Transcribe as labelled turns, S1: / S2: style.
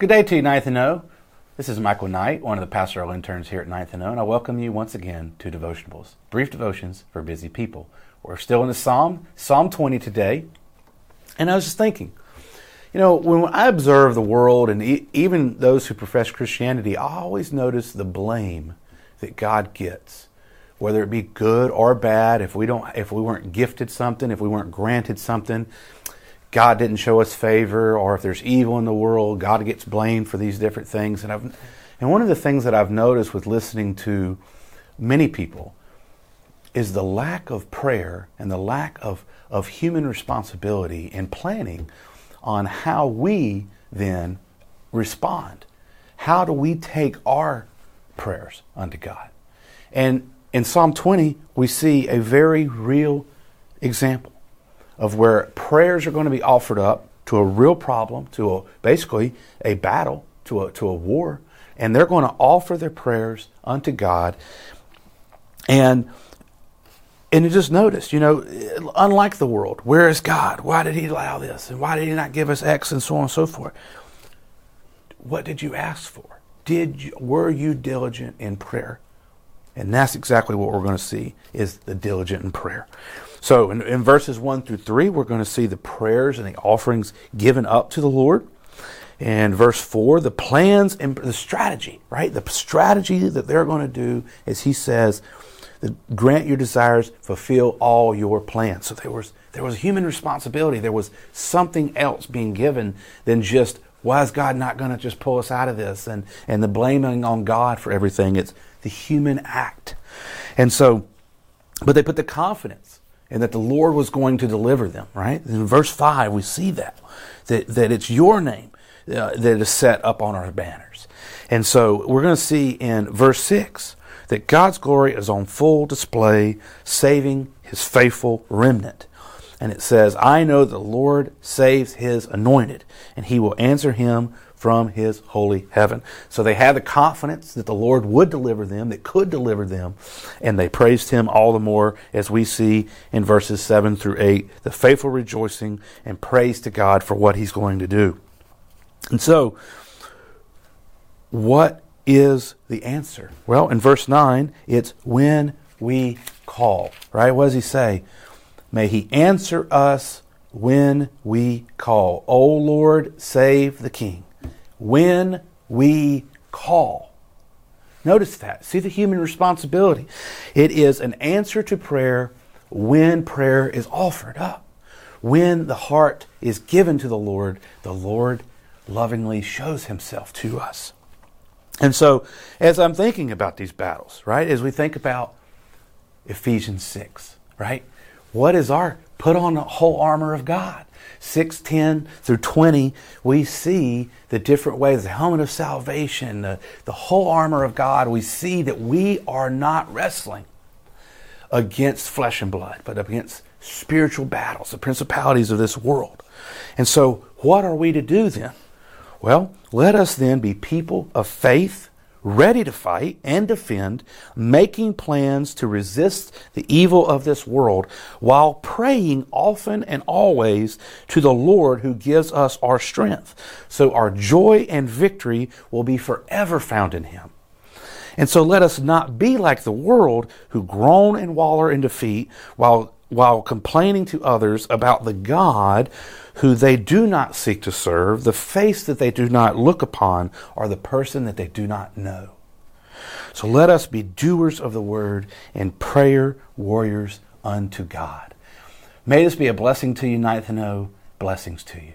S1: Good day to you, Ninth and O. This is Michael Knight, one of the pastoral interns here at Ninth and O, and I welcome you once again to Devotionables, brief devotions for busy people. We're still in the Psalm, Psalm 20 today, and I was just thinking, you know, when I observe the world and e- even those who profess Christianity, I always notice the blame that God gets, whether it be good or bad. If we don't, if we weren't gifted something, if we weren't granted something, God didn't show us favor, or if there's evil in the world, God gets blamed for these different things. And I've, and one of the things that I've noticed with listening to many people is the lack of prayer and the lack of, of human responsibility and planning on how we then respond. How do we take our prayers unto God? And in Psalm 20, we see a very real example of where prayers are going to be offered up to a real problem, to a, basically a battle, to a, to a war, and they're going to offer their prayers unto God. And and you just notice, you know, unlike the world, where is God? Why did He allow this? And why did He not give us X and so on and so forth? What did you ask for? Did you, were you diligent in prayer? And that's exactly what we're going to see is the diligent in prayer. So in, in verses 1 through 3, we're going to see the prayers and the offerings given up to the Lord. And verse 4, the plans and the strategy, right? The strategy that they're going to do is he says, grant your desires, fulfill all your plans. So there was there was human responsibility. There was something else being given than just why is God not going to just pull us out of this and and the blaming on God for everything. It's the human act. And so but they put the confidence in that the Lord was going to deliver them, right? In verse 5, we see that, that, that it's your name uh, that is set up on our banners. And so we're going to see in verse 6 that God's glory is on full display, saving his faithful remnant. And it says, I know the Lord saves his anointed, and he will answer him from his holy heaven. So they had the confidence that the Lord would deliver them, that could deliver them, and they praised him all the more as we see in verses 7 through 8, the faithful rejoicing and praise to God for what he's going to do. And so, what is the answer? Well, in verse 9, it's when we call, right? What does he say? May he answer us when we call. O Lord, save the King when we call. Notice that. See the human responsibility. It is an answer to prayer when prayer is offered up. When the heart is given to the Lord, the Lord lovingly shows himself to us. And so, as I'm thinking about these battles, right, as we think about Ephesians 6, right, what is our put on the whole armor of God? 610 through 20, we see the different ways, the helmet of salvation, the, the whole armor of God. We see that we are not wrestling against flesh and blood, but against spiritual battles, the principalities of this world. And so, what are we to do then? Well, let us then be people of faith ready to fight and defend, making plans to resist the evil of this world, while praying often and always to the Lord who gives us our strength. So our joy and victory will be forever found in Him. And so let us not be like the world who groan and waller in defeat while, while complaining to others about the God who they do not seek to serve, the face that they do not look upon, or the person that they do not know. So let us be doers of the word and prayer warriors unto God. May this be a blessing to you, Ninth and O. Blessings to you.